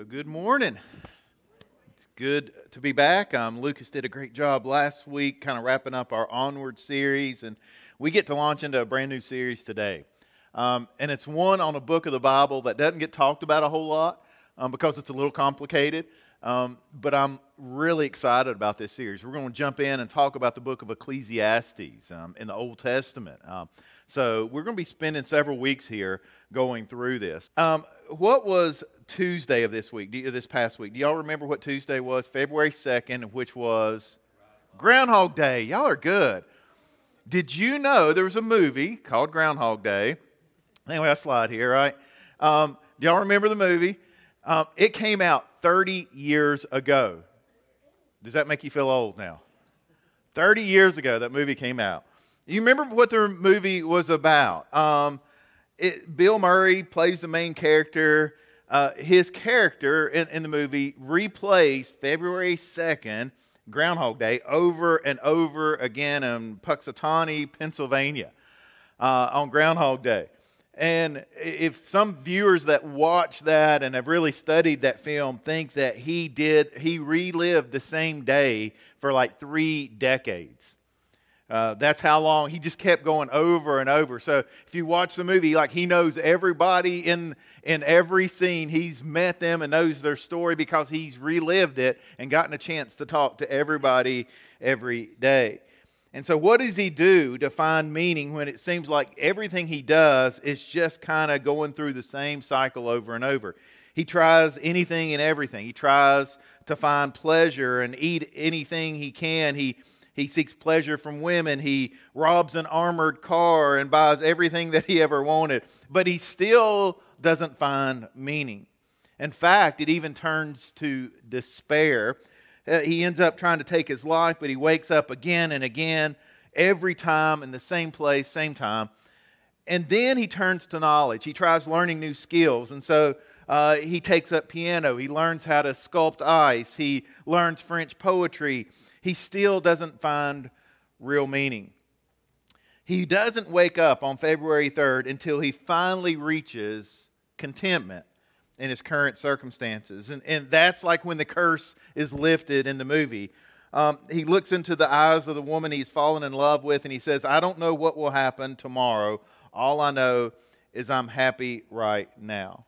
So, good morning. It's good to be back. Um, Lucas did a great job last week, kind of wrapping up our Onward series, and we get to launch into a brand new series today. Um, and it's one on a book of the Bible that doesn't get talked about a whole lot um, because it's a little complicated. Um, but I'm really excited about this series. We're going to jump in and talk about the book of Ecclesiastes um, in the Old Testament. Um, so we're going to be spending several weeks here going through this. What was Tuesday of this week, this past week? Do y'all remember what Tuesday was? February 2nd, which was Groundhog Day. Y'all are good. Did you know there was a movie called Groundhog Day? Anyway, I slide here, right? Um, do y'all remember the movie? Um, it came out 30 years ago. Does that make you feel old now? 30 years ago, that movie came out. You remember what the movie was about? Um, it, Bill Murray plays the main character. Uh, his character in, in the movie replays February 2nd, Groundhog Day, over and over again in Punxsutawney, Pennsylvania, uh, on Groundhog Day. And if some viewers that watch that and have really studied that film think that he did, he relived the same day for like three decades. Uh, that's how long he just kept going over and over. So if you watch the movie, like he knows everybody in in every scene. He's met them and knows their story because he's relived it and gotten a chance to talk to everybody every day. And so, what does he do to find meaning when it seems like everything he does is just kind of going through the same cycle over and over? He tries anything and everything. He tries to find pleasure and eat anything he can. He he seeks pleasure from women. He robs an armored car and buys everything that he ever wanted. But he still doesn't find meaning. In fact, it even turns to despair. Uh, he ends up trying to take his life, but he wakes up again and again, every time in the same place, same time. And then he turns to knowledge. He tries learning new skills. And so uh, he takes up piano. He learns how to sculpt ice. He learns French poetry he still doesn't find real meaning. He doesn't wake up on February 3rd until he finally reaches contentment in his current circumstances. And, and that's like when the curse is lifted in the movie. Um, he looks into the eyes of the woman he's fallen in love with and he says, I don't know what will happen tomorrow. All I know is I'm happy right now.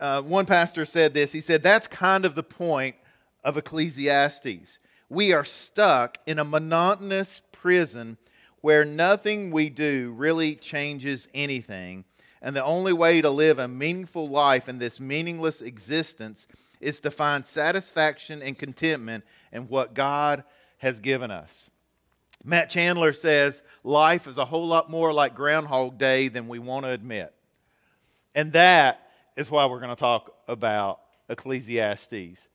Uh, one pastor said this. He said, That's kind of the point of Ecclesiastes. We are stuck in a monotonous prison where nothing we do really changes anything. And the only way to live a meaningful life in this meaningless existence is to find satisfaction and contentment in what God has given us. Matt Chandler says life is a whole lot more like Groundhog Day than we want to admit. And that is why we're going to talk about Ecclesiastes.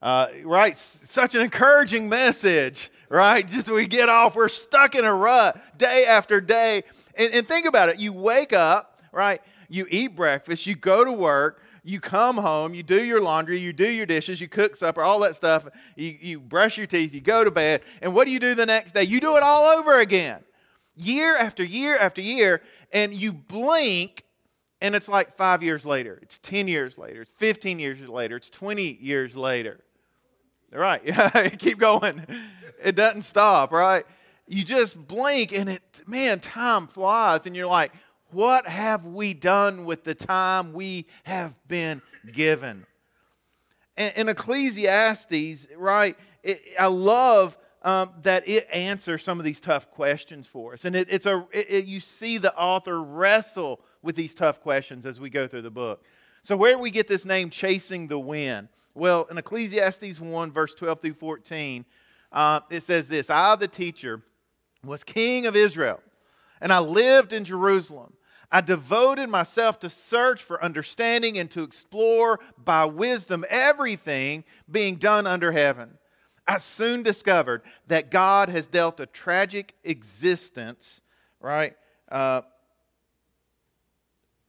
Uh, right? Such an encouraging message, right? Just we get off, we're stuck in a rut day after day. And, and think about it. You wake up, right? You eat breakfast, you go to work, you come home, you do your laundry, you do your dishes, you cook supper, all that stuff. You, you brush your teeth, you go to bed. And what do you do the next day? You do it all over again. Year after year after year. And you blink and it's like five years later, it's 10 years later, it's 15 years later, it's 20 years later. Right. Yeah, keep going. It doesn't stop, right? You just blink and it, man, time flies and you're like, what have we done with the time we have been given? And in Ecclesiastes, right, it, I love um, that it answers some of these tough questions for us. And it, it's a, it, you see the author wrestle with these tough questions as we go through the book. So, where do we get this name, Chasing the Wind? Well, in Ecclesiastes 1, verse 12 through 14, uh, it says this I, the teacher, was king of Israel, and I lived in Jerusalem. I devoted myself to search for understanding and to explore by wisdom everything being done under heaven. I soon discovered that God has dealt a tragic existence, right, uh,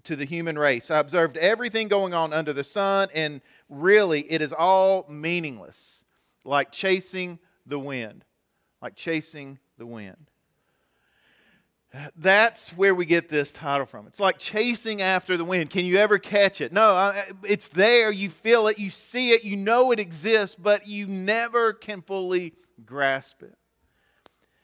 to the human race. I observed everything going on under the sun, and really, it is all meaningless, like chasing the wind. Like chasing the wind. That's where we get this title from. It's like chasing after the wind. Can you ever catch it? No, it's there. You feel it. You see it. You know it exists, but you never can fully grasp it.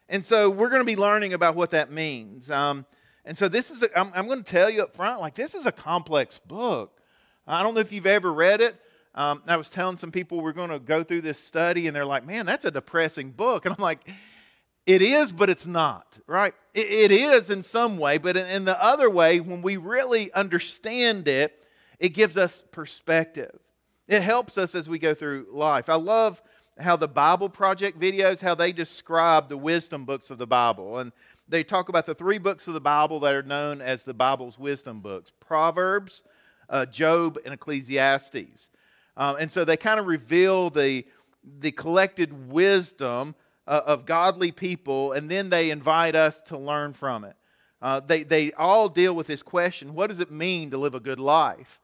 And so we're going to be learning about what that means. Um, and so this is, I'm going to tell you up front, like this is a complex book. I don't know if you've ever read it. Um, I was telling some people we're going to go through this study, and they're like, man, that's a depressing book. And I'm like, it is, but it's not, right? it, it is in some way, but in, in the other way, when we really understand it, it gives us perspective. It helps us as we go through life. I love how the Bible Project videos, how they describe the wisdom books of the Bible. And they talk about the three books of the Bible that are known as the Bible's wisdom books Proverbs, uh, Job, and Ecclesiastes. Um, and so they kind of reveal the, the collected wisdom uh, of godly people, and then they invite us to learn from it. Uh, they, they all deal with this question what does it mean to live a good life?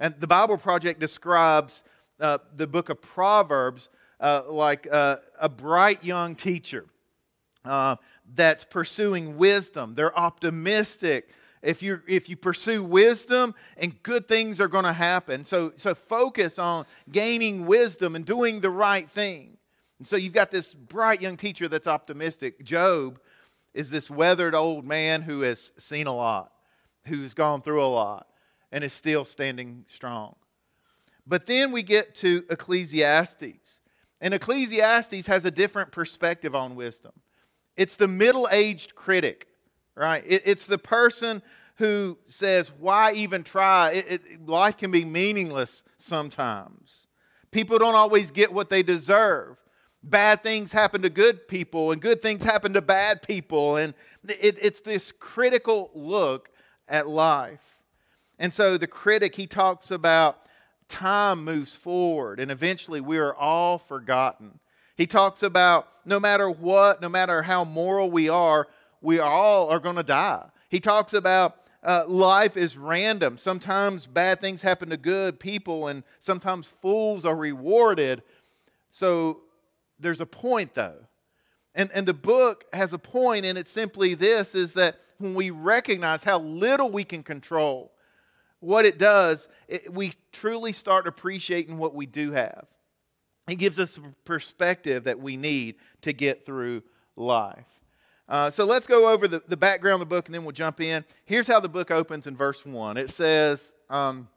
And the Bible Project describes uh, the book of Proverbs uh, like uh, a bright young teacher uh, that's pursuing wisdom. They're optimistic. If you, if you pursue wisdom, and good things are going to happen. So, so focus on gaining wisdom and doing the right thing. And so you've got this bright young teacher that's optimistic. Job is this weathered old man who has seen a lot, who's gone through a lot, and is still standing strong. But then we get to Ecclesiastes. And Ecclesiastes has a different perspective on wisdom. It's the middle aged critic, right? It, it's the person who says, Why even try? It, it, life can be meaningless sometimes. People don't always get what they deserve. Bad things happen to good people, and good things happen to bad people. And it's this critical look at life. And so the critic, he talks about time moves forward and eventually we are all forgotten. He talks about no matter what, no matter how moral we are, we all are going to die. He talks about uh, life is random. Sometimes bad things happen to good people, and sometimes fools are rewarded. So there's a point, though. And, and the book has a point, and it's simply this is that when we recognize how little we can control, what it does, it, we truly start appreciating what we do have. It gives us a perspective that we need to get through life. Uh, so let's go over the, the background of the book and then we'll jump in. Here's how the book opens in verse 1. It says, um,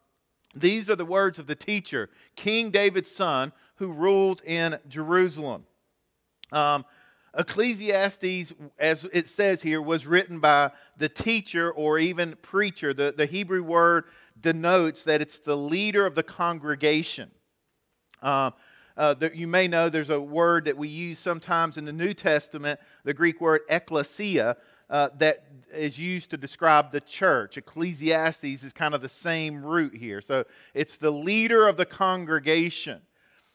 These are the words of the teacher, King David's son, who ruled in Jerusalem. Um, Ecclesiastes, as it says here, was written by the teacher or even preacher. The, the Hebrew word denotes that it's the leader of the congregation. Uh, uh, you may know there's a word that we use sometimes in the New Testament, the Greek word ekklesia, uh, that is used to describe the church. Ecclesiastes is kind of the same root here. So it's the leader of the congregation.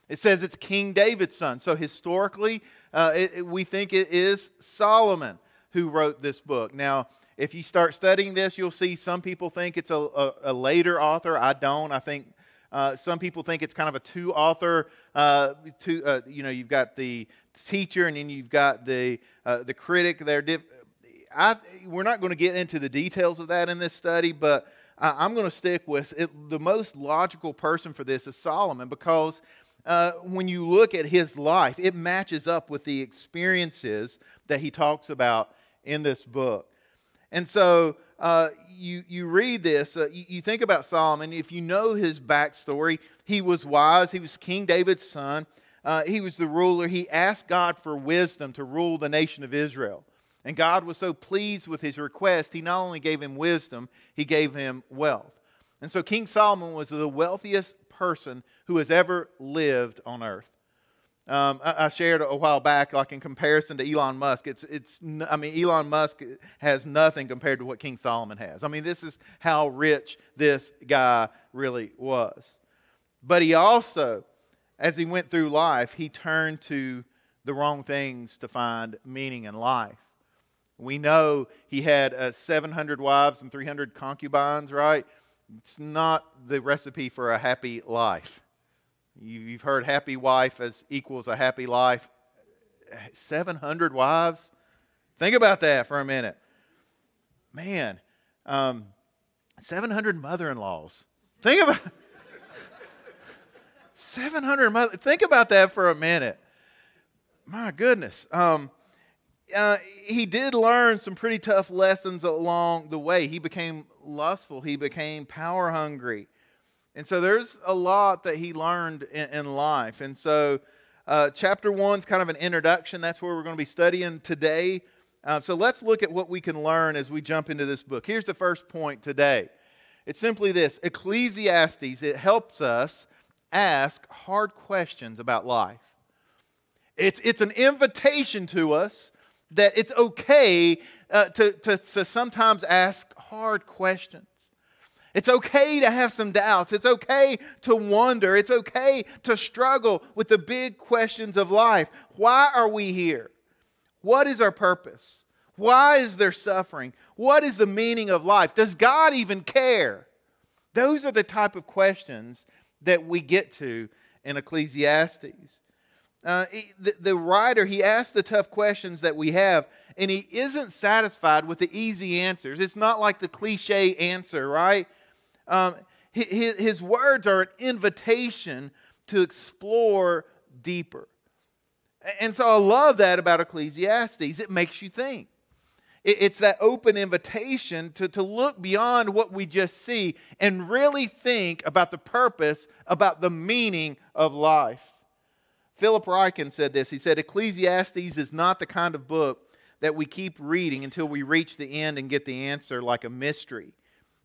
It says it's King David's son. So historically, uh, it, we think it is Solomon who wrote this book. Now, if you start studying this, you'll see some people think it's a, a, a later author. I don't. I think uh, some people think it's kind of a two author. Uh, two, uh, you know, you've got the teacher and then you've got the uh, the critic. They're diff- I, we're not going to get into the details of that in this study, but I, am going to stick with it. The most logical person for this is Solomon because uh, when you look at his life, it matches up with the experiences that he talks about in this book. And so uh, you, you read this, uh, you, you, think about Solomon. If you know his backstory, he was wise, he was King David's son, uh, he was the ruler. He asked God for wisdom to rule the nation of Israel. And God was so pleased with his request, he not only gave him wisdom, he gave him wealth. And so King Solomon was the wealthiest person who has ever lived on earth. Um, I, I, shared a while back, like in comparison to Elon Musk, it's, it's, I mean, Elon Musk has nothing compared to what King Solomon has. I mean, this is how rich this guy really was. But he also, as he went through life, he turned to the wrong things to find meaning in life. We know he had uh, 700 wives and 300 concubines, right? It's not the recipe for a happy life. You've heard happy wife as equals a happy life. 700 wives? Think about that for a minute. man, um, 700 mother in laws. Think about 700 mother. Think about that for a minute. My goodness. Um, uh, he did learn some pretty tough lessons along the way. He became lustful, he became power hungry. And so there's a lot that he learned in, in life. And so uh, chapter one is kind of an introduction. That's where we're going to be studying today. Uh, so let's look at what we can learn as we jump into this book. Here's the first point today it's simply this Ecclesiastes, it helps us ask hard questions about life. It's, it's an invitation to us that it's okay uh, to, to, to sometimes ask hard questions. It's okay to have some doubts. It's okay to wonder. It's okay to struggle with the big questions of life. Why are we here? What is our purpose? Why is there suffering? What is the meaning of life? Does God even care? Those are the type of questions that we get to in Ecclesiastes. Uh, the, the writer, he asks the tough questions that we have, and he isn't satisfied with the easy answers. It's not like the cliche answer, right? Um, his, his words are an invitation to explore deeper. And so I love that about Ecclesiastes. It makes you think. It's that open invitation to, to look beyond what we just see and really think about the purpose, about the meaning of life. Philip Ryken said this. He said, Ecclesiastes is not the kind of book that we keep reading until we reach the end and get the answer like a mystery.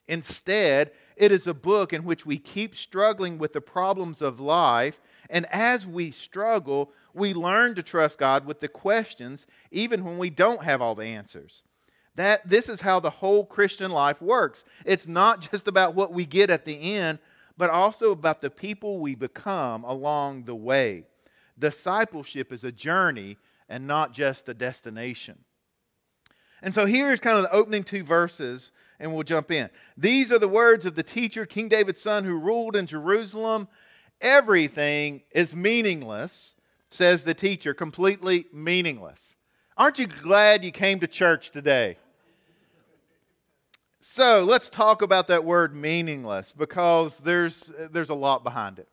Instead, it is a book in which we keep struggling with the problems of life, and as we struggle, we learn to trust God with the questions, even when we don't have all the answers. That, this is how the whole Christian life works. It's not just about what we get at the end, but also about the people we become along the way. Discipleship is a journey and not just a destination. And so here's kind of the opening two verses, and we'll jump in. These are the words of the teacher, King David's son, who ruled in Jerusalem. Everything is meaningless, says the teacher, completely meaningless. Aren't you glad you came to church today? So let's talk about that word meaningless because there's, there's a lot behind it.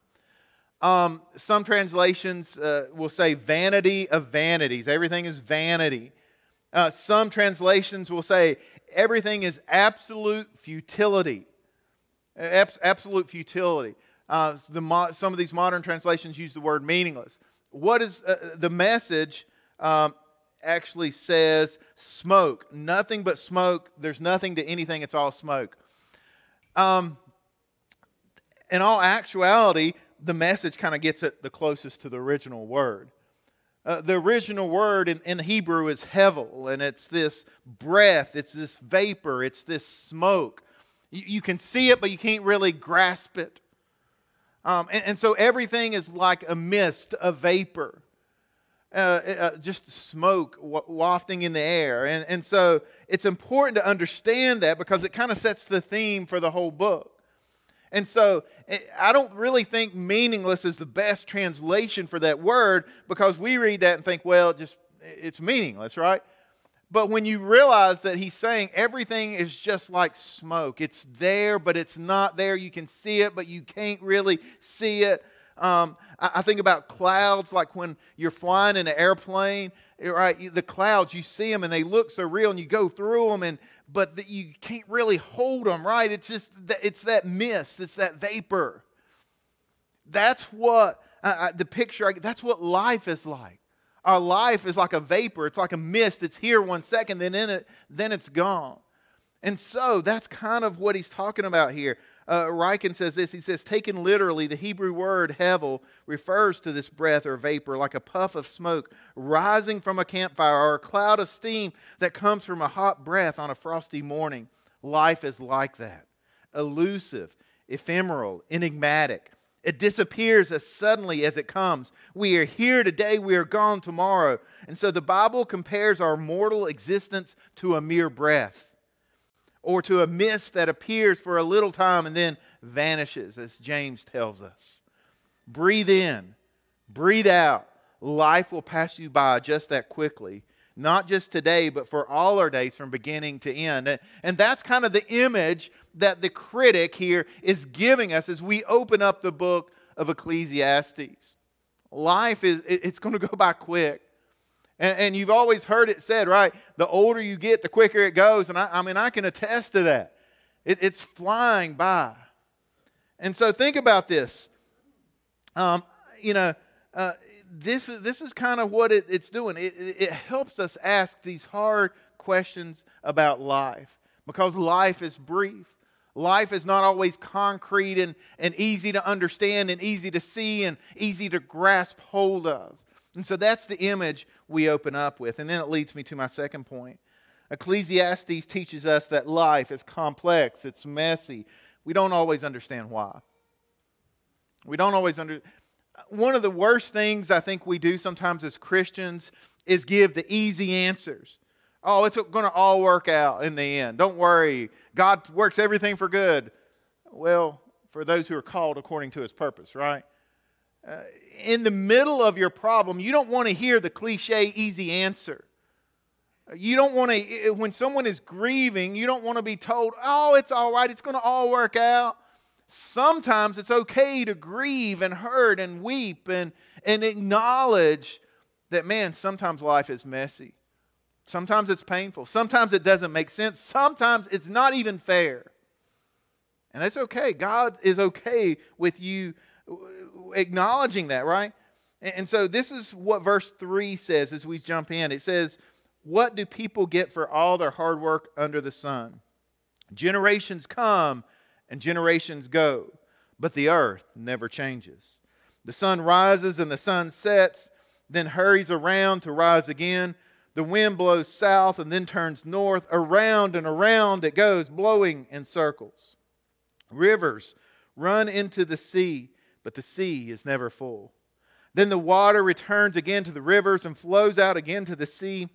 Um, some translations uh, will say vanity of vanities. Everything is vanity. Uh, some translations will say everything is absolute futility. Abs- absolute futility. Uh, mo- some of these modern translations use the word meaningless. What is uh, the message? Um, actually says smoke. Nothing but smoke. There's nothing to anything. It's all smoke. Um, in all actuality, the message kind of gets it the closest to the original word. Uh, the original word in, in Hebrew is hevel, and it's this breath, it's this vapor, it's this smoke. You, you can see it, but you can't really grasp it. Um, and, and, so everything is like a mist, a vapor, uh, uh, just smoke wafting in the air. And, and so it's important to understand that because it kind of sets the theme for the whole book. And so eh, I don't really think meaningless is the best translation for that word because we read that and think, well, just it's meaningless, right? But when you realize that he's saying everything is just like smoke, it's there, but it's not there. You can see it, but you can't really see it. Um, I, I think about clouds, like when you're flying in an airplane, right? The clouds, you see them and they look so real, and you go through them, and but the, you can't really hold them, right? It's just that, it's that mist, it's that vapor. That's what uh, the picture. That's what life is like. Our life is like a vapor. It's like a mist. It's here one second, then in it, then it's gone. And so that's kind of what he's talking about here uh, Ryken says this. He says, taken literally, the Hebrew word hevel refers to this breath or vapor, like a puff of smoke rising from a campfire or a cloud of steam that comes from a hot breath on a frosty morning. Life is like that elusive, ephemeral, enigmatic. It disappears as suddenly as it comes. We are here today, we are gone tomorrow. And so the Bible compares our mortal existence to a mere breath or to a mist that appears for a little time and then vanishes, as James tells us. Breathe in, breathe out. Life will pass you by just that quickly. not just today, but for all our days from beginning to end. And that's kind of the image that the critic here is giving us as we open up the book of Ecclesiastes. Life is, it's going to go by quick. And, and, you've always heard it said, right? The older you get, the quicker it goes. And I, I mean, I can attest to that. It, it's flying by. And so think about this. Um, you know, uh, this is, this is kind of what it, it's doing. It, it helps us ask these hard questions about life because life is brief. Life is not always concrete and, and easy to understand and easy to see and easy to grasp hold of. And so that's the image we open up with. And then it leads me to my second point. Ecclesiastes teaches us that life is complex, it's messy. We don't always understand why. We don't always understand one of the worst things I think we do sometimes as Christians is give the easy answers. Oh, it's going to all work out in the end. Don't worry. God works everything for good. Well, for those who are called according to his purpose, right? Uh, in the middle of your problem, you don't want to hear the cliche easy answer. You don't want to, when someone is grieving, you don't want to be told, oh, it's all right, it's going to all work out. Sometimes it's okay to grieve and hurt and weep and, and acknowledge that, man, sometimes life is messy. Sometimes it's painful. Sometimes it doesn't make sense. Sometimes it's not even fair. And that's okay. God is okay with you acknowledging that, right? And so this is what verse 3 says as we jump in. It says, What do people get for all their hard work under the sun? Generations come and generations go, but the earth never changes. The sun rises and the sun sets, then hurries around to rise again. The wind blows south and then turns north. Around and around it goes, blowing in circles. Rivers run into the sea, but the sea is never full. Then the water returns again to the rivers and flows out again to the sea.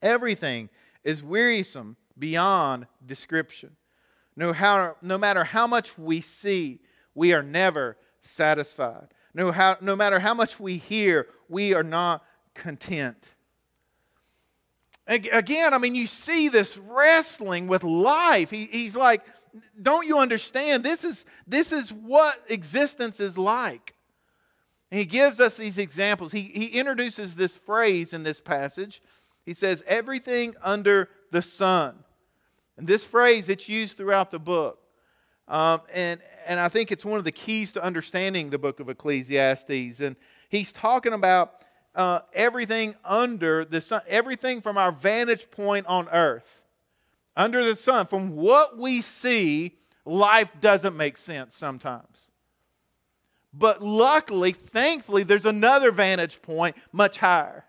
Everything is wearisome beyond description. No, how, no matter how much we see, we are never satisfied. No, how, no matter how much we hear, we are not content. Again, I mean, you see this wrestling with life. He, he's like, don't you understand? This is, this is what existence is like. And he gives us these examples. He, he introduces this phrase in this passage. He says, everything under the sun. And this phrase, it's used throughout the book. Um, and, and I think it's one of the keys to understanding the book of Ecclesiastes. And he's talking about uh, everything under the sun, everything from our vantage point on earth, under the sun. From what we see, life doesn't make sense sometimes. But luckily, thankfully, there's another vantage point much higher.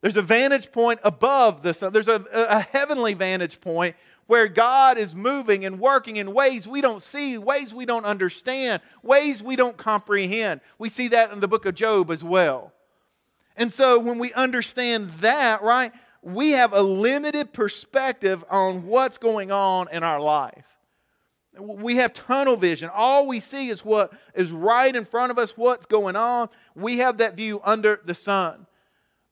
There's a vantage point above the sun. There's a, a heavenly vantage point where God is moving and working in ways we don't see, ways we don't understand, ways we don't comprehend. We see that in the book of Job as well. And so when we understand that, right, we have a limited perspective on what's going on in our life. We have tunnel vision. All we see is what is right in front of us, what's going on. We have that view under the sun.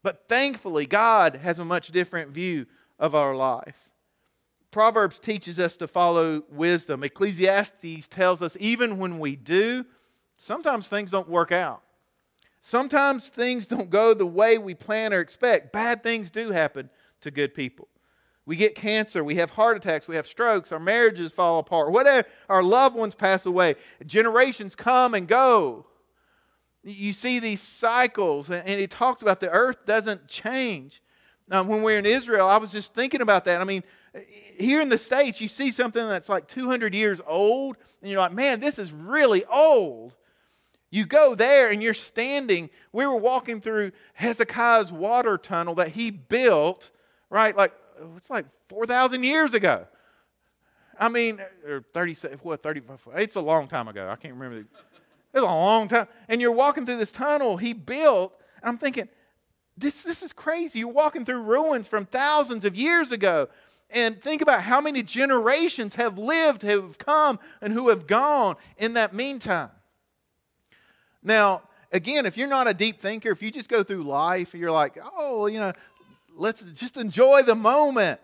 But thankfully, God has a much different view of our life. Proverbs teaches us to follow wisdom. Ecclesiastes tells us even when we do, sometimes things don't work out. Sometimes things don't go the way we plan or expect. Bad things do happen to good people. We get cancer, we have heart attacks, we have strokes, our marriages fall apart, whatever, our loved ones pass away. Generations come and go. You see these cycles, and he talks about the earth doesn't change. When we we're in Israel, I was just thinking about that. I mean, here in the States, you see something that's like 200 years old, and you're like, man, this is really old. You go there and you're standing. We were walking through Hezekiah's water tunnel that he built, right? Like, it's like 4,000 years ago. I mean, or 30, what, 30, it's a long time ago. I can't remember. It's a long time. And you're walking through this tunnel he built. And I'm thinking, this, this is crazy. You're walking through ruins from thousands of years ago. And think about how many generations have lived, have come, and who have gone in that meantime. Now, again, if you're not a deep thinker, if you just go through life, and you're like, oh, you know, let's just enjoy the moment.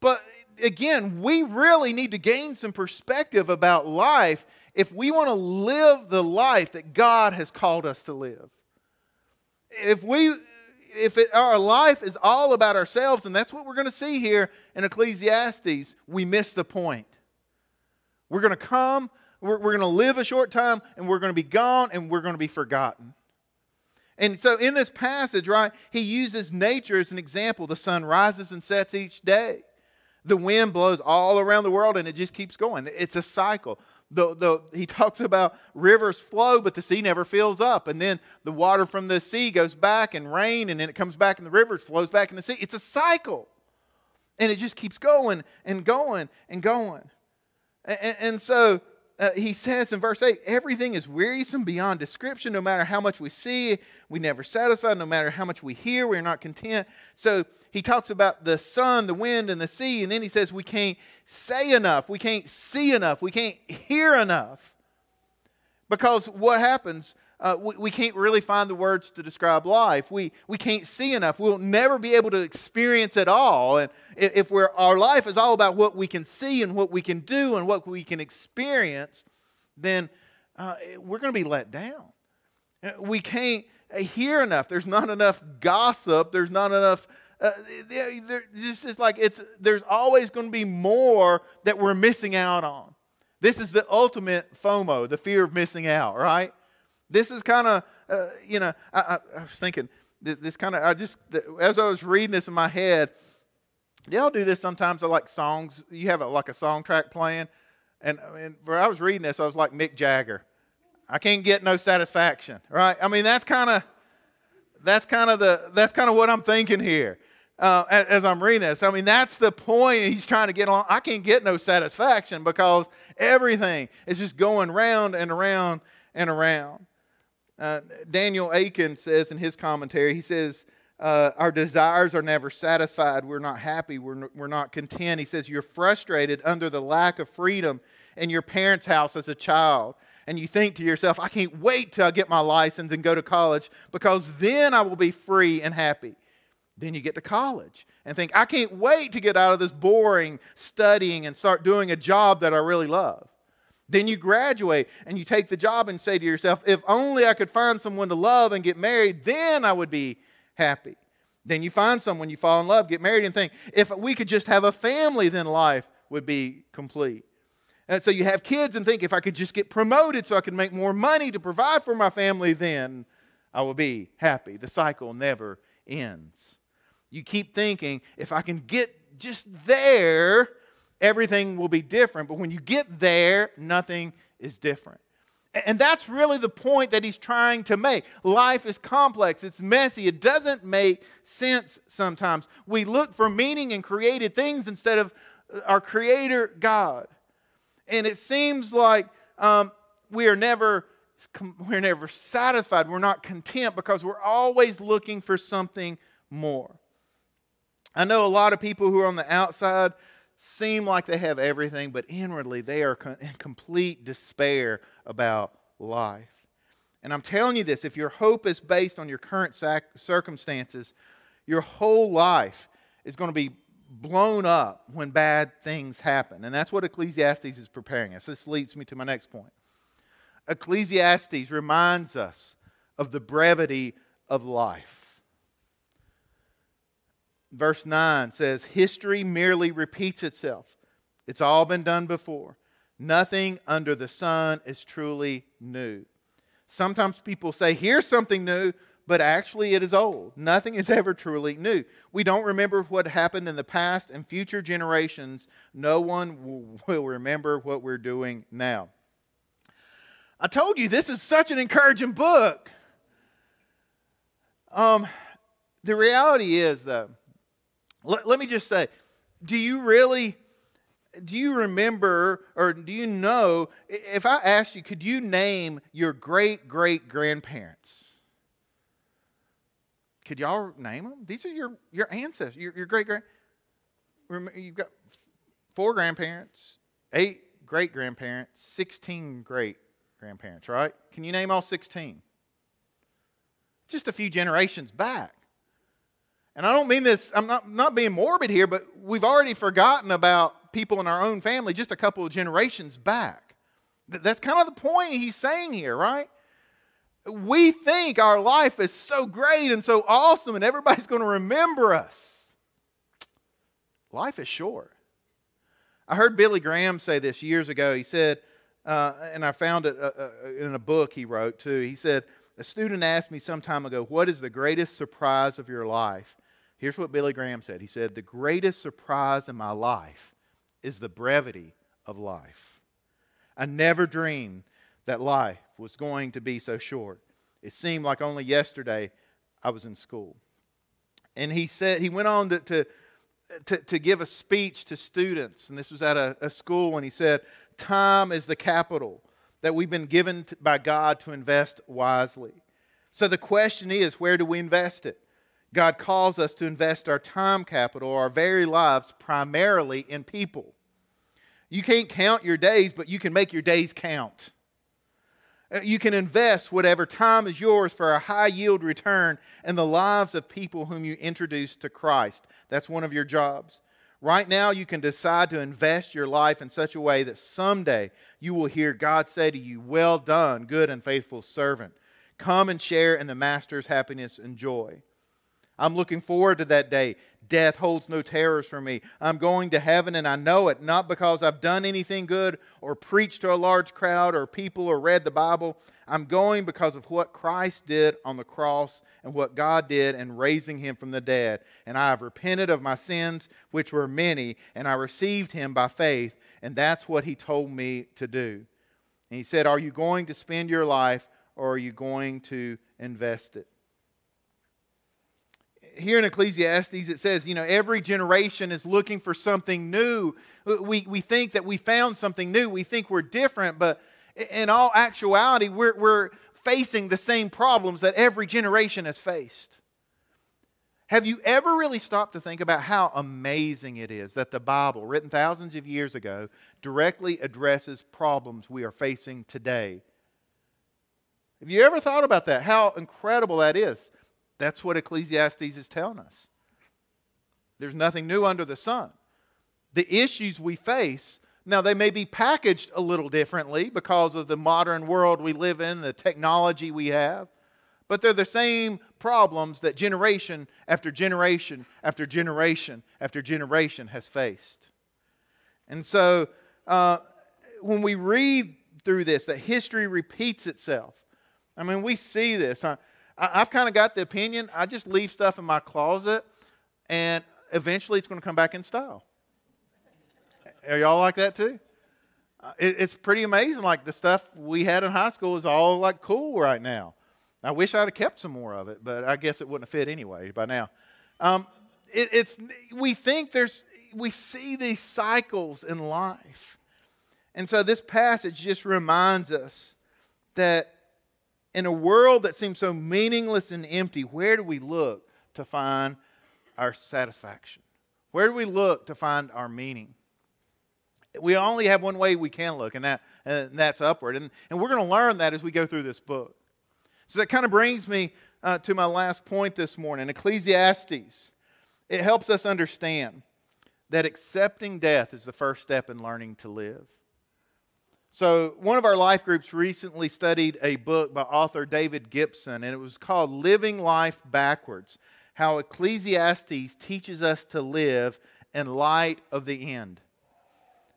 But again, we really need to gain some perspective about life if we want to live the life that God has called us to live. If we if it, our life is all about ourselves, and that's what we're going to see here in Ecclesiastes, we miss the point. We're going to come, we're, we're going to live a short time, and we're going to be gone, and we're going to be forgotten. And so in this passage, right, he uses nature as an example. The sun rises and sets each day. The wind blows all around the world and it just keeps going. It's a cycle. The, the, he talks about rivers flow, but the sea never fills up. And then the water from the sea goes back and rain, and then it comes back and the river flows back in the sea. It's a cycle. And it just keeps going and going and going. And, and so uh, he says in verse 8, everything is wearisome beyond description. No matter how much we see, we never satisfy. No matter how much we hear, we're not content. So he talks about the sun, the wind, and the sea. And then he says we can't say enough. We can't see enough. We can't hear enough. Because what happens? Uh, we, we, can't really find the words to describe life. We, we can't see enough. We'll never be able to experience it all. And if we're, our life is all about what we can see and what we can do and what we can experience, then uh, we're going to be let down. Uh, we can't hear enough. There's not enough gossip. There's not enough. Uh, there, there, this is like it's. There's always going to be more that we're missing out on. This is the ultimate FOMO, the fear of missing out, right? This is kind of, uh, you know, I, I, I, was thinking, this kind of, I just, as I was reading this in my head, y'all do this sometimes? I like songs. You have a, like a song track playing. And, and where I was reading this, I was like Mick Jagger. I can't get no satisfaction, right? I mean, that's kind of, that's kind of the, that's kind of what I'm thinking here. Uh, as, as, I'm reading this. I mean, that's the point he's trying to get on. I can't get no satisfaction because everything is just going round and around and around. Uh, Daniel Akin says in his commentary, he says, uh, Our desires are never satisfied. We're not happy. We're, we're not content. He says, You're frustrated under the lack of freedom in your parents' house as a child. And you think to yourself, I can't wait till I get my license and go to college because then I will be free and happy. Then you get to college and think, I can't wait to get out of this boring studying and start doing a job that I really love. Then you graduate and you take the job and say to yourself, if only I could find someone to love and get married, then I would be happy. Then you find someone, you fall in love, get married, and think, if we could just have a family, then life would be complete. And so you have kids and think, if I could just get promoted so I could make more money to provide for my family, then I will be happy. The cycle never ends. You keep thinking, if I can get just there, everything will be different. But when you get there, nothing is different. And that's really the point that he's trying to make. Life is complex, it's messy, it doesn't make sense sometimes. We look for meaning in created things instead of uh, our Creator God. And it seems like um, we are never. We're never satisfied. We're not content because we're always looking for something more. I know a lot of people who are on the outside seem like they have everything, but inwardly they are in complete despair about life. And I'm telling you this if your hope is based on your current circumstances, your whole life is going to be blown up when bad things happen. And that's what Ecclesiastes is preparing us. This leads me to my next point. Ecclesiastes reminds us of the brevity of life verse 9 says, History merely repeats itself. It's all been done before. Nothing under the sun is truly new. Sometimes people say, Here's something new, but actually it is old. Nothing is ever truly new. We don't remember what happened in the past, and future generations, no one will remember what we're doing now. I told you this is such an encouraging book. Um, the reality is, though, let, let me just say, do you really do you remember or do you know if I asked you, could you name your great great grandparents? Could y'all name them? These are your, your ancestors, your, your great grand. You've got four grandparents, eight great grandparents, 16 great grandparents, right? Can you name all 16? Just a few generations back. And I don't mean this, I'm not, not being morbid here, but we've already forgotten about people in our own family just a couple of generations back. That's kind of the point he's saying here, right? We think our life is so great and so awesome and everybody's going to remember us. Life is short. I heard Billy Graham say this years ago. He said, uh, and I found it uh, uh, in a book he wrote too. He said, A student asked me some time ago, What is the greatest surprise of your life? Here's what Billy Graham said He said, The greatest surprise in my life is the brevity of life. I never dreamed that life was going to be so short. It seemed like only yesterday I was in school. And he said, he went on to, to, to, to give a speech to students, and this was at a, a school, and he said, Time is the capital that we've been given by God to invest wisely. So the question is, where do we invest it? God calls us to invest our time capital, our very lives, primarily in people. You can't count your days, but you can make your days count. Uh, you can invest whatever time is yours for a high yield return in the lives of people whom you introduce to Christ. That's one of your jobs. Right now, you can decide to invest your life in such a way that someday you will hear God say to you, Well done, good and faithful servant. Come and share in the Master's happiness and joy. I'm looking forward to that day. Death holds no terrors for me. I'm going to heaven and I know it, not because I've done anything good or preached to a large crowd or people or read the Bible. I'm going because of what Christ did on the cross and what God did in raising him from the dead. And I have repented of my sins, which were many, and I received him by faith. And that's what he told me to do. And he said, Are you going to spend your life or are you going to invest it? Here in Ecclesiastes, it says, you know, every generation is looking for something new. We, we think that we found something new. We think we're different, but in all actuality, we're, we're facing the same problems that every generation has faced. Have you ever really stopped to think about how amazing it is that the Bible, written thousands of years ago, directly addresses problems we are facing today? Have you ever thought about that? How incredible that is? That's what Ecclesiastes is telling us. There's nothing new under the sun. The issues we face, now they may be packaged a little differently because of the modern world we live in, the technology we have, but they're the same problems that generation after generation after generation after generation has faced. And so uh, when we read through this, that history repeats itself. I mean, we see this. Huh? I, have kind of got the opinion I just leave stuff in my closet and eventually it's going to come back in style. Are y'all like that too? Uh, it, it's pretty amazing. Like the stuff we had in high school is all like cool right now. I wish I'd have kept some more of it, but I guess it wouldn't have fit anyway by now. Um, it, it's we think there's we see these cycles in life, and so this passage just reminds us that in a world that seems so meaningless and empty, where do we look to find our satisfaction? Where do we look to find our meaning? We only have one way we can look, and, that, and that's upward. And, and we're going to learn that as we go through this book. So that kind of brings me uh, to my last point this morning Ecclesiastes. It helps us understand that accepting death is the first step in learning to live. So, one of our life groups recently studied a book by author David Gibson, and it was called Living Life Backwards How Ecclesiastes Teaches Us to Live in Light of the End.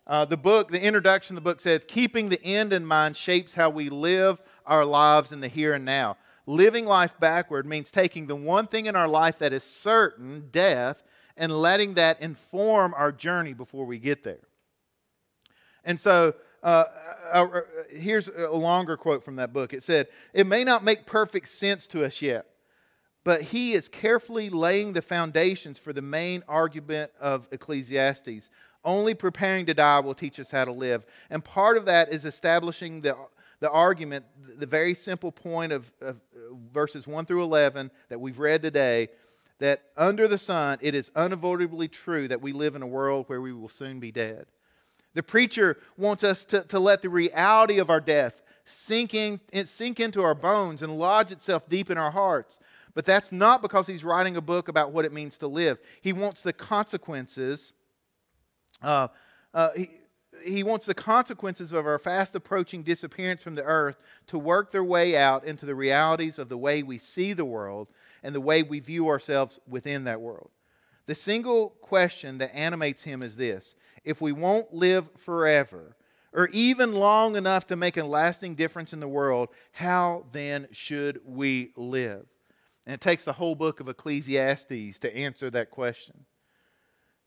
Uh, the book, the introduction of the book says, Keeping the end in mind shapes how we live our lives in the here and now. Living life backward means taking the one thing in our life that is certain, death, and letting that inform our journey before we get there. And so, uh, uh, uh, here's a longer quote from that book. It said, It may not make perfect sense to us yet, but he is carefully laying the foundations for the main argument of Ecclesiastes. Only preparing to die will teach us how to live. And part of that is establishing the, the argument, the very simple point of, of verses 1 through 11 that we've read today that under the sun, it is unavoidably true that we live in a world where we will soon be dead. The preacher wants us to, to let the reality of our death sink, in, sink into our bones and lodge itself deep in our hearts. But that's not because he's writing a book about what it means to live. He wants the consequences. Uh, uh, he, he wants the consequences of our fast approaching disappearance from the earth to work their way out into the realities of the way we see the world and the way we view ourselves within that world. The single question that animates him is this If we won't live forever, or even long enough to make a lasting difference in the world, how then should we live? And it takes the whole book of Ecclesiastes to answer that question.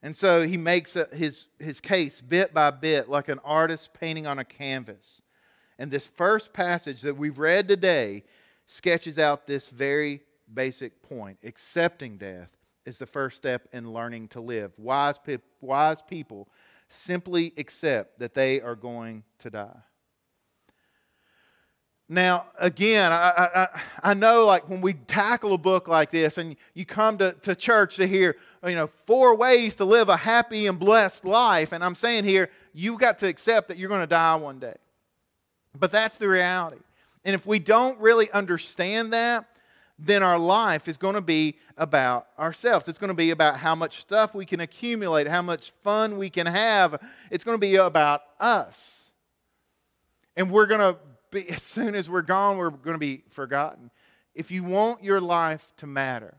And so he makes a, his, his case bit by bit like an artist painting on a canvas. And this first passage that we've read today sketches out this very basic point. Accepting death is the first step in learning to live. Wise, pe- wise people simply accept that they are going to die. Now, again, I, I, I know like when we tackle a book like this and you come to, to church to hear, you know, four ways to live a happy and blessed life, and I'm saying here, you've got to accept that you're going to die one day. But that's the reality. And if we don't really understand that, then our life is going to be about ourselves. It's going to be about how much stuff we can accumulate, how much fun we can have. It's going to be about us. And we're going to be, as soon as we're gone, we're going to be forgotten. If you want your life to matter,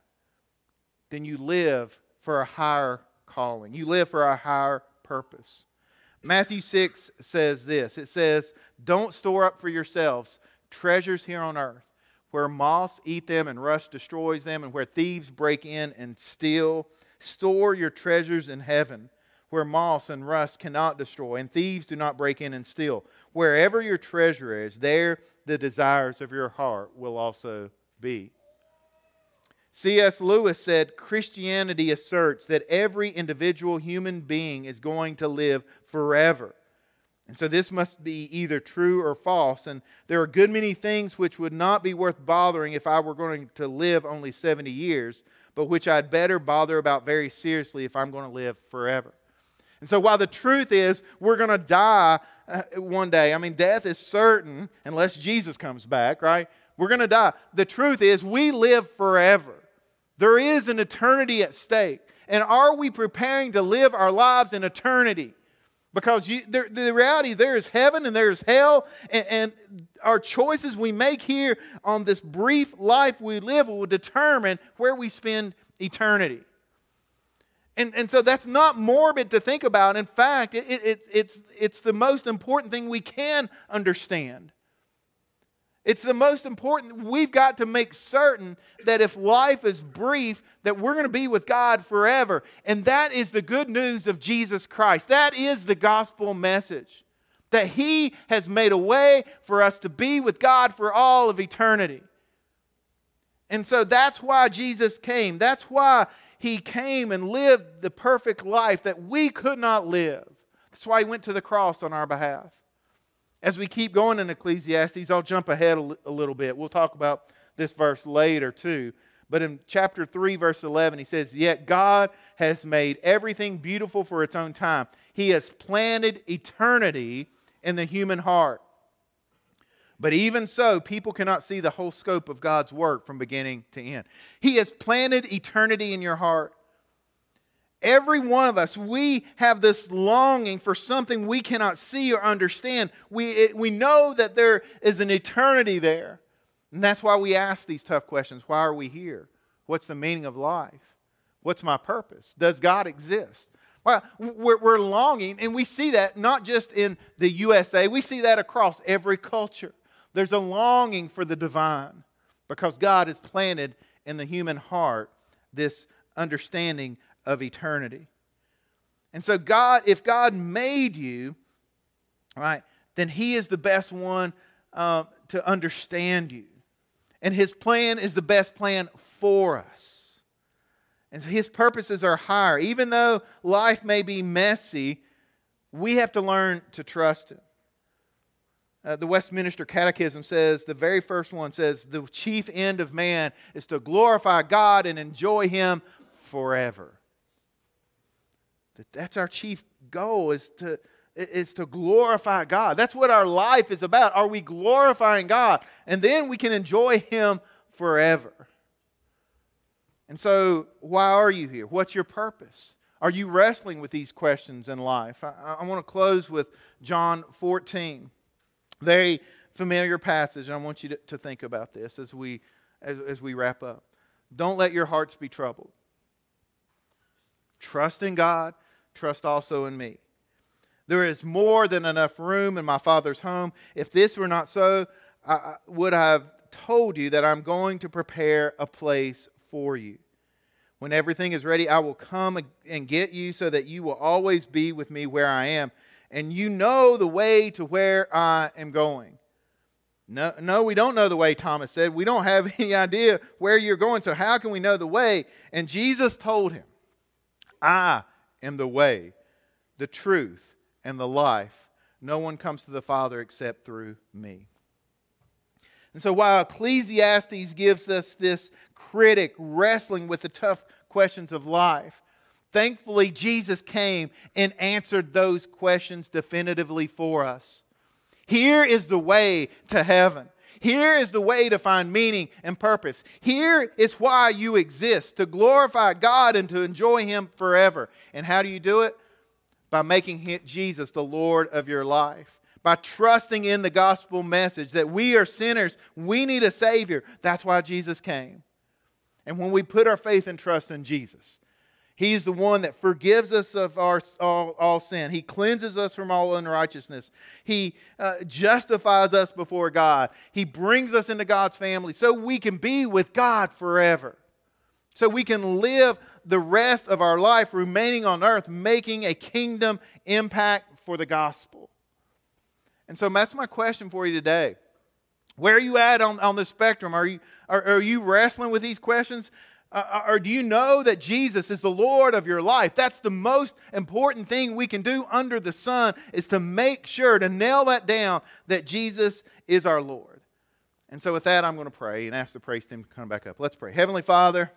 then you live for a higher calling. You live for a higher purpose. Matthew 6 says this it says, Don't store up for yourselves treasures here on earth, where moths eat them and rust destroys them, and where thieves break in and steal. Store your treasures in heaven, where moths and rust cannot destroy, and thieves do not break in and steal. Wherever your treasure is, there the desires of your heart will also be. C.S. Lewis said Christianity asserts that every individual human being is going to live forever. And so this must be either true or false. And there are a good many things which would not be worth bothering if I were going to live only 70 years, but which I'd better bother about very seriously if I'm going to live forever. And so while the truth is we're going to die uh, one day. I mean, death is certain unless Jesus comes back, right? We're going to die. The truth is, we live forever. There is an eternity at stake. And are we preparing to live our lives in eternity? Because you, the, the, reality, there is heaven and there is hell, and, and our choices we make here on this brief life we live will determine where we spend eternity. And, and so that's not morbid to think about. In fact, it, it, it's, it's the most important thing we can understand. It's the most important. We've got to make certain that if life is brief, that we're going to be with God forever. And that is the good news of Jesus Christ. That is the gospel message. That He has made a way for us to be with God for all of eternity. And so that's why Jesus came. That's why he came and lived the perfect life that we could not live. That's why he went to the cross on our behalf. As we keep going in Ecclesiastes, I'll jump ahead a little bit. We'll talk about this verse later too. But in chapter 3, verse 11, he says, Yet God has made everything beautiful for its own time. He has planted eternity in the human heart. But even so, people cannot see the whole scope of God's work from beginning to end. He has planted eternity in your heart. Every one of us, we have this longing for something we cannot see or understand. We, it, we know that there is an eternity there. And that's why we ask these tough questions. Why are we here? What's the meaning of life? What's my purpose? Does God exist? Well, we're, we're longing, and we see that not just in the USA, we see that across every culture. There's a longing for the divine because God has planted in the human heart this understanding of eternity. And so, God, if God made you, right, then He is the best one uh, to understand you. And His plan is the best plan for us. And so His purposes are higher. Even though life may be messy, we have to learn to trust Him. Uh, the Westminster Catechism says, the very first one says, the chief end of man is to glorify God and enjoy Him forever. That that's our chief goal is to, is to glorify God. That's what our life is about. Are we glorifying God? And then we can enjoy Him forever. And so, why are you here? What's your purpose? Are you wrestling with these questions in life? I, I want to close with John 14. Very familiar passage, and I want you to, to think about this as we, as, as we wrap up. Don't let your hearts be troubled. Trust in God, trust also in me. There is more than enough room in my Father's home. If this were not so, I would have told you that I'm going to prepare a place for you. When everything is ready, I will come and get you so that you will always be with me where I am. And you know the way to where I am going. No, no, we don't know the way, Thomas said. We don't have any idea where you're going, so how can we know the way? And Jesus told him, I am the way, the truth, and the life. No one comes to the Father except through me. And so while Ecclesiastes gives us this critic wrestling with the tough questions of life, thankfully Jesus came and answered those questions definitively for us. Here is the way to heaven. Here is the way to find meaning and purpose. Here is why you exist to glorify God and to enjoy Him forever. And how do you do it? By making Jesus the Lord of your life. By trusting in the gospel message that we are sinners, we need a Savior. That's why Jesus came. And when we put our faith and trust in Jesus, He's the one that forgives us of our all, all sin. He cleanses us from all unrighteousness. He uh, justifies us before God. He brings us into God's family so we can be with God forever. So we can live the rest of our life remaining on earth, making a kingdom impact for the gospel. And so that's my question for you today. Where are you at on, on the spectrum? Are you, are, are you wrestling with these questions? Uh, uh, or do you know that Jesus is the Lord of your life? That's the most important thing we can do under the sun is to make sure to nail that down that Jesus is our Lord. And so with that, I'm going to pray and ask the praise team to come back up. Let's pray. Heavenly Father,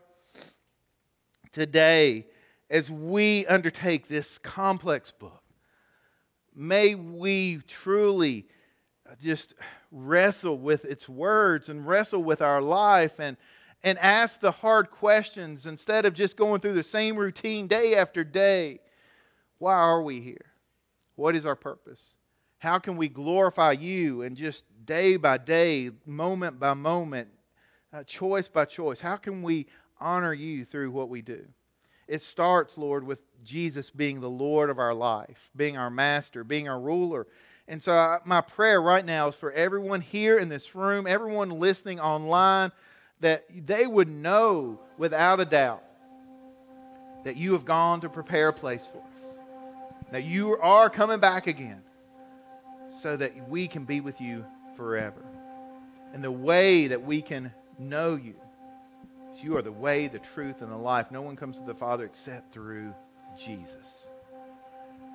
today, as we undertake this complex book, may we truly just wrestle with its words and wrestle with our life and and ask the hard questions instead of just going through the same routine day after day. Why are we here? What is our purpose? How can we glorify you and just day by day, moment by moment, uh, choice by choice? How can we honor you through what we do? It starts, Lord, with Jesus being the Lord of our life, being our master, being our ruler. And so, I, my prayer right now is for everyone here in this room, everyone listening online that they would know without a doubt that you have gone to prepare a place for us, that you are coming back again so that we can be with you forever. And the way that we can know you is you are the way, the truth, and the life. No one comes to the Father except through Jesus.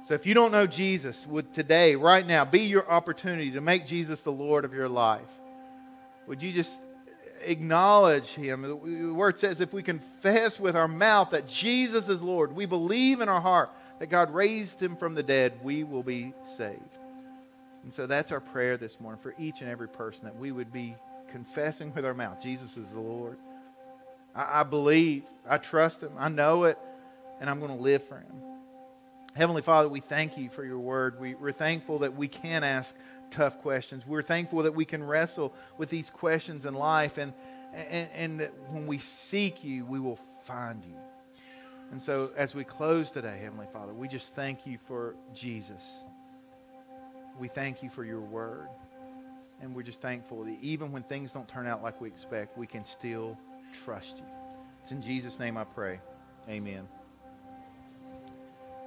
So if you don't know Jesus, would today, right now, be your opportunity to make Jesus the Lord of your life? Would you just acknowledge him. The word says if we confess with our mouth that Jesus is Lord, we believe in our heart that God raised him from the dead, we will be saved. And so that's our prayer this morning for each and every person that we would be confessing with our mouth Jesus is the Lord. I, I believe, I trust him, I know it, and I'm going to live for him. Heavenly Father, we thank you for your word. We, we're thankful that we can ask tough questions. We're thankful that we can wrestle with these questions in life, and, and, and that when we seek you, we will find you. And so, as we close today, Heavenly Father, we just thank you for Jesus. We thank you for your word. And we're just thankful that even when things don't turn out like we expect, we can still trust you. It's in Jesus' name I pray. Amen.